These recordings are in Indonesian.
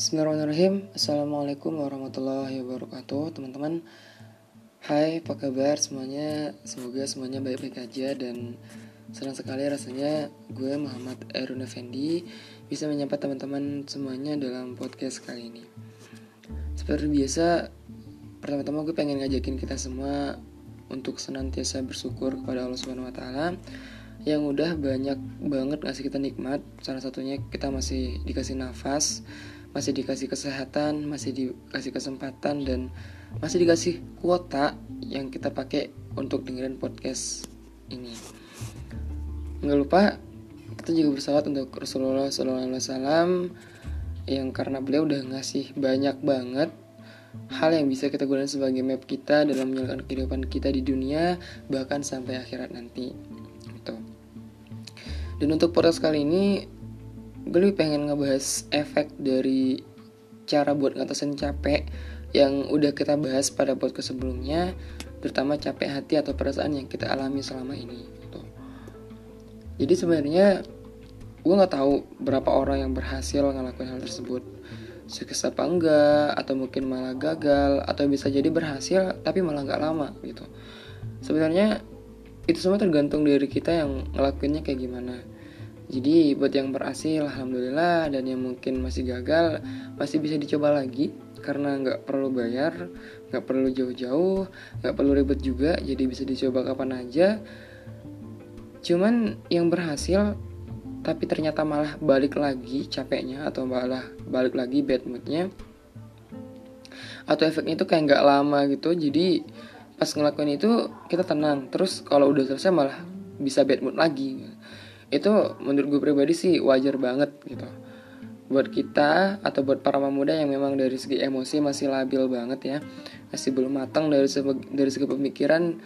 Bismillahirrahmanirrahim. Assalamualaikum warahmatullahi wabarakatuh Teman-teman. Hai apa kabar semuanya? Semoga semuanya baik-baik aja Dan senang sekali rasanya Gue Muhammad Erun Effendi Bisa menyapa teman-teman semuanya Dalam podcast kali ini. Seperti biasa Pertama-tama gue pengen ngajakin kita semua Untuk senantiasa bersyukur kepada Allah Subhanahu Wa yang udah banyak banget ngasih kita nikmat. Salah satunya kita masih dikasih nafas masih dikasih kesehatan masih dikasih kesempatan dan masih dikasih kuota yang kita pakai untuk dengerin podcast ini. Nggak lupa kita juga bersalawat untuk Rasulullah SAW yang karena beliau udah ngasih banyak banget hal yang bisa kita gunakan sebagai map kita dalam menjalankan kehidupan kita di dunia bahkan sampai akhirat nanti dan untuk podcast kali ini gue lebih pengen ngebahas efek dari cara buat ngatasin capek yang udah kita bahas pada podcast sebelumnya terutama capek hati atau perasaan yang kita alami selama ini gitu. jadi sebenarnya gue nggak tahu berapa orang yang berhasil ngelakuin hal tersebut sukses apa enggak atau mungkin malah gagal atau bisa jadi berhasil tapi malah nggak lama gitu sebenarnya itu semua tergantung dari kita yang ngelakuinnya kayak gimana. Jadi buat yang berhasil alhamdulillah. Dan yang mungkin masih gagal masih bisa dicoba lagi. Karena nggak perlu bayar, nggak perlu jauh-jauh, nggak perlu ribet juga, jadi bisa dicoba kapan aja. Cuman yang berhasil tapi ternyata malah balik lagi capeknya atau malah balik lagi bad moodnya atau efeknya itu kayak nggak lama gitu. Jadi pas ngelakuin itu kita tenang. Terus kalau udah selesai malah bisa bad mood lagi. Itu menurut gue pribadi sih wajar banget gitu. Buat kita atau buat para pemuda yang memang dari segi emosi masih labil banget ya masih belum matang dari segi, dari segi pemikiran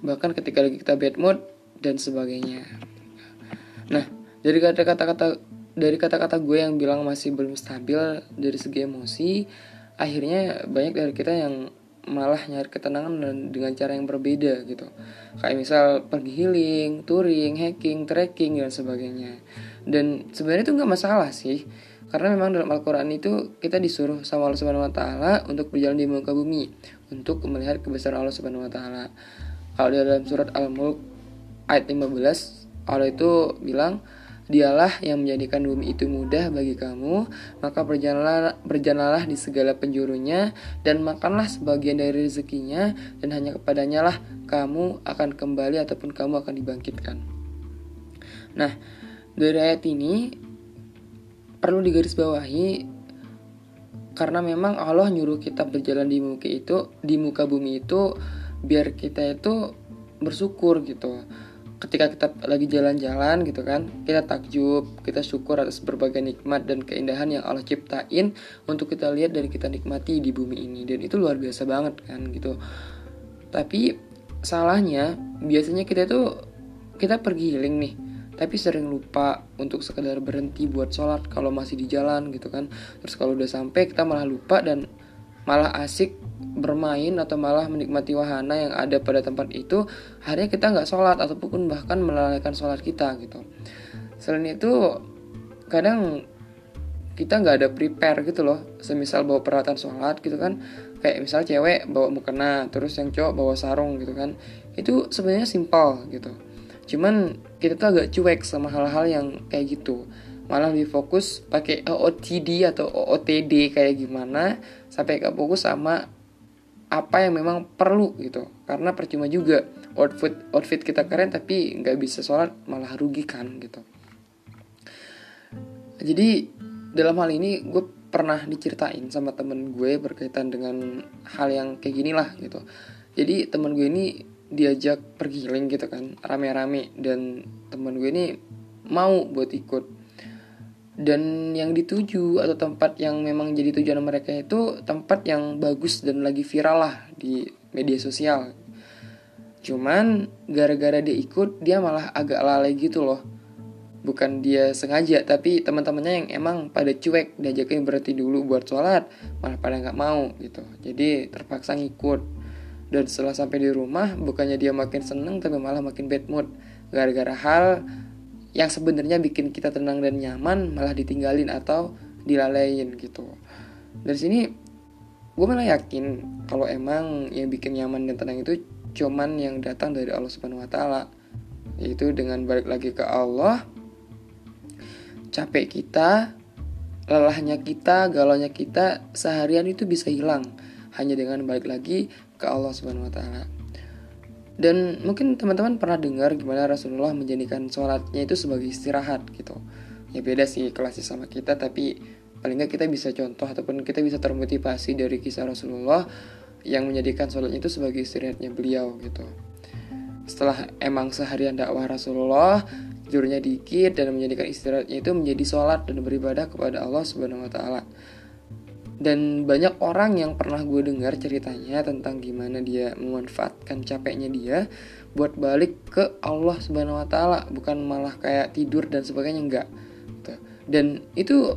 bahkan ketika lagi kita bad mood dan sebagainya. Nah dari kata-kata dari kata-kata gue yang bilang masih belum stabil dari segi emosi akhirnya banyak dari kita yang malah nyari ketenangan dengan cara yang berbeda gitu. Kayak misal pergi healing, touring, hacking, tracking dan sebagainya. Dan sebenarnya itu nggak masalah sih karena memang dalam Al-Quran itu kita disuruh sama Allah Subhanahu Wa Taala untuk berjalan di muka bumi untuk melihat kebesaran Allah Subhanahu Wa Taala. Kalau dalam surat Al-Mulk ayat 15 Allah itu bilang Dialah yang menjadikan bumi itu mudah bagi kamu, maka berjalanlah, berjalanlah di segala penjurunya, dan makanlah sebagian dari rezekinya, dan hanya kepadanya lah kamu akan kembali ataupun kamu akan dibangkitkan. Nah, dari ayat ini perlu digarisbawahi karena memang Allah nyuruh kita berjalan di muka itu di muka bumi itu biar kita itu bersyukur gitu ketika kita lagi jalan-jalan gitu kan kita takjub kita syukur atas berbagai nikmat dan keindahan yang Allah ciptain untuk kita lihat dan kita nikmati di bumi ini. Dan itu luar biasa banget kan gitu. Tapi salahnya biasanya kita tuh kita pergi healing nih tapi sering lupa untuk sekedar berhenti buat sholat kalau masih di jalan gitu kan. Terus kalau udah sampai kita malah lupa dan malah asik bermain atau malah menikmati wahana yang ada pada tempat itu akhirnya kita nggak sholat ataupun bahkan melalaikan sholat kita gitu. Selain itu kadang kita nggak ada prepare gitu loh. Semisal bawa peralatan sholat gitu kan kayak misal cewek bawa mukena terus yang cowok bawa sarung gitu kan. Itu sebenarnya simpel gitu. Cuman kita tuh agak cuek sama hal-hal yang kayak gitu malah lebih fokus pakai OOTD atau OOTD kayak gimana sampai gak fokus sama apa yang memang perlu gitu. Karena percuma juga outfit outfit kita keren tapi nggak bisa sholat malah rugi kan gitu. Jadi dalam hal ini gue pernah diceritain sama temen gue berkaitan dengan hal yang kayak gini lah gitu. Jadi temen gue ini diajak pergi healing gitu kan rame-rame. Dan temen gue ini mau buat ikut dan yang dituju atau tempat yang memang jadi tujuan mereka itu tempat yang bagus dan lagi viral lah di media sosial. Cuman gara-gara dia ikut dia malah agak lalai gitu loh. Bukan dia sengaja tapi teman-temannya yang emang pada cuek diajakin berhenti dulu buat sholat malah pada nggak mau gitu. Jadi terpaksa ngikut. Dan setelah sampai di rumah bukannya dia makin seneng tapi malah makin bad mood. Gara-gara hal yang sebenarnya bikin kita tenang dan nyaman malah ditinggalin atau dilalein gitu. Dari sini gue malah yakin kalau emang yang bikin nyaman dan tenang itu cuman yang datang dari Allah Subhanahu Wa Taala. Yaitu dengan balik lagi ke Allah capek kita lelahnya kita galaunya kita seharian itu bisa hilang. Hanya dengan balik lagi ke Allah Subhanahu Wa Taala dan mungkin teman-teman pernah dengar gimana Rasulullah menjadikan sholatnya itu sebagai istirahat gitu. Ya beda sih kelasnya sama kita tapi paling nggak kita bisa contoh ataupun kita bisa termotivasi dari kisah Rasulullah yang menjadikan sholatnya itu sebagai istirahatnya beliau gitu. Setelah emang seharian dakwah Rasulullah tidurnya dikit dan menjadikan istirahatnya itu menjadi sholat dan beribadah kepada Allah Subhanahu Wa Taala dan banyak orang yang pernah gue dengar ceritanya tentang gimana dia memanfaatkan capeknya dia buat balik ke Allah Subhanahu Wa Taala bukan malah kayak tidur dan sebagainya enggak gitu. dan itu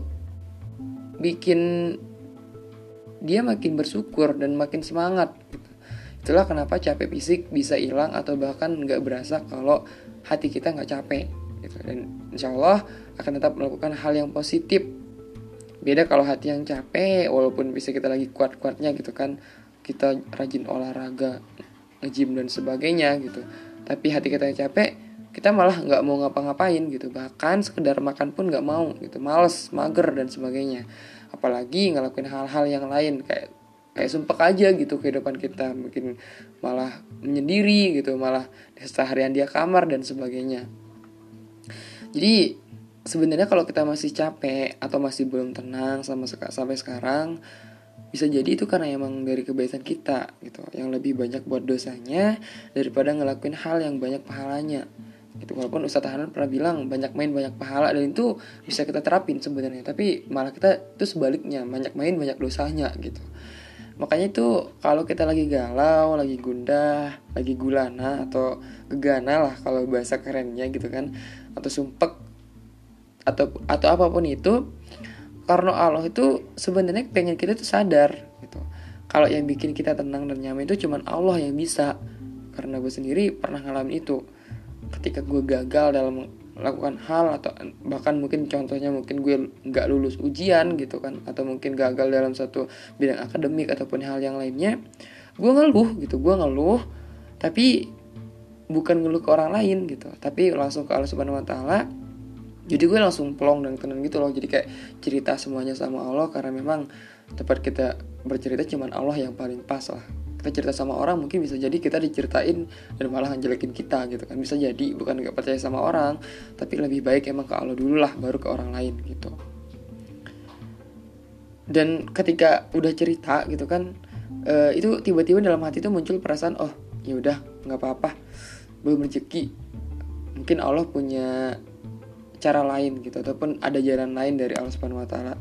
bikin dia makin bersyukur dan makin semangat itulah kenapa capek fisik bisa hilang atau bahkan nggak berasa kalau hati kita nggak capek gitu. dan insya Allah akan tetap melakukan hal yang positif beda kalau hati yang capek walaupun bisa kita lagi kuat-kuatnya gitu kan. Kita rajin olahraga ngejim dan sebagainya gitu. Tapi hati kita yang capek kita malah nggak mau ngapa-ngapain gitu. Bahkan sekedar makan pun nggak mau gitu. Males mager dan sebagainya. Apalagi ngelakuin hal-hal yang lain. Kayak kayak sumpah aja gitu kehidupan kita. Mungkin malah menyendiri gitu. Malah seharian dia kamar dan sebagainya. Jadi sebenarnya kalau kita masih capek atau masih belum tenang sama sampai sekarang bisa jadi itu karena emang dari kebaikan kita gitu. Yang lebih banyak buat dosanya daripada ngelakuin hal yang banyak pahalanya. Gitu walaupun Ustadz Hanan pernah bilang banyak main banyak pahala dan itu bisa kita terapin sebenarnya. Tapi malah kita itu sebaliknya banyak main banyak dosanya gitu. Makanya itu kalau kita lagi galau lagi gundah lagi gulana atau gegana lah kalau bahasa kerennya gitu kan atau sumpek atau atau apa pun itu karena Allah itu sebenarnya pengen kita tuh sadar gitu. Kalau yang bikin kita tenang dan nyaman itu cuman Allah yang bisa. Karena gue sendiri pernah ngalamin itu. Ketika gue gagal dalam melakukan hal atau bahkan mungkin contohnya mungkin gue nggak lulus ujian gitu kan. Atau mungkin gagal dalam satu bidang akademik ataupun hal yang lainnya gue ngeluh gitu. Gue ngeluh tapi bukan ngeluh ke orang lain gitu. Tapi langsung ke Allah Subhanahu Wa Taala jadi gue langsung plong dan tenang gitu loh. Jadi kayak cerita semuanya sama Allah karena memang tempat kita bercerita cuman Allah yang paling pas lah. Kita cerita sama orang mungkin bisa jadi kita diceritain dan malah ngejelekin kita gitu kan. Bisa jadi bukan nggak percaya sama orang tapi lebih baik emang ke Allah dulu lah baru ke orang lain gitu. Dan ketika udah cerita gitu kan uh, itu tiba-tiba dalam hati itu muncul perasaan oh ya udah nggak apa-apa. Belum rezeki. Mungkin Allah punya cara lain gitu ataupun ada jalan lain dari Allah Subhanahu Wa Taala.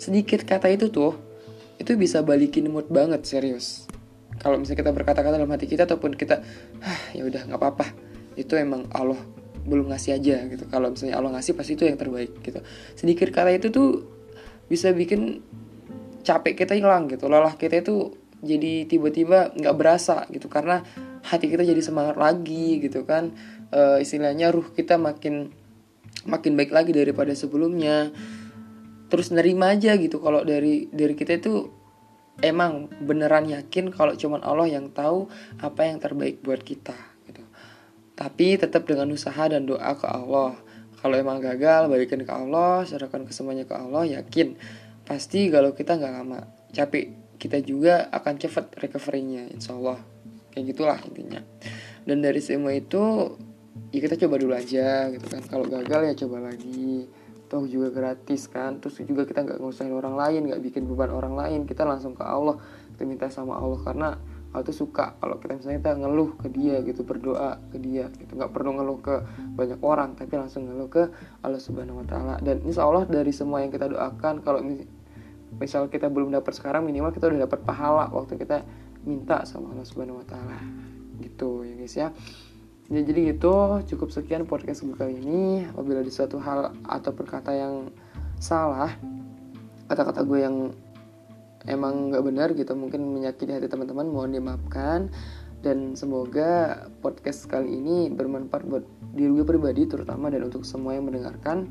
Sedikit kata itu tuh itu bisa balikin mood banget serius. Kalau misalnya kita berkata-kata dalam hati kita ataupun kita ah ya udah nggak apa-apa. Itu emang Allah belum ngasih aja gitu. Kalau misalnya Allah ngasih pasti itu yang terbaik gitu. Sedikit kata itu tuh bisa bikin capek kita hilang gitu. Lelah kita itu jadi tiba-tiba nggak berasa gitu karena hati kita jadi semangat lagi gitu kan. E, istilahnya ruh kita makin makin baik lagi daripada sebelumnya. Terus nerima aja gitu kalau dari dari kita itu emang beneran yakin kalau cuman Allah yang tahu apa yang terbaik buat kita gitu. Tapi tetap dengan usaha dan doa ke Allah. Kalau emang gagal, balikin ke Allah, serahkan ke semuanya ke Allah, yakin. Pasti kalau kita nggak lama. Capek kita juga akan cepat recovery-nya insya Allah. Kayak gitulah intinya. Dan dari semua itu ya kita coba dulu aja gitu kan. Kalau gagal ya coba lagi. Toh juga gratis kan. Terus juga kita nggak ngusahin orang lain nggak bikin beban orang lain. Kita langsung ke Allah kita minta sama Allah. Karena Allah tuh suka kalau kita misalnya kita ngeluh ke dia gitu berdoa ke dia gitu. Nggak perlu ngeluh ke banyak orang tapi langsung ngeluh ke Allah Subhanahu Wa Taala. Dan insya Allah dari semua yang kita doakan kalau misal kita belum dapat sekarang minimal kita udah dapat pahala waktu kita minta sama Allah Subhanahu Wa Taala. Gitu ya guys ya Ya jadi gitu. Cukup sekian podcast gue kali ini. Apabila di suatu hal atau perkata yang salah Kata-kata gue yang emang gak benar gitu Mungkin menyakiti hati teman-teman mohon dimaafkan. Dan semoga podcast kali ini bermanfaat buat diri gue pribadi terutama dan untuk semua yang mendengarkan.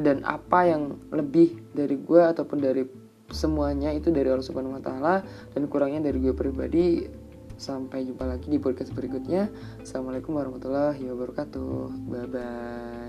Dan apa yang lebih dari gue ataupun dari semuanya itu dari Allah Subhanahu Wa dan kurangnya dari gue pribadi sampai jumpa lagi di podcast berikutnya. Assalamualaikum warahmatullahi wabarakatuh. Bye bye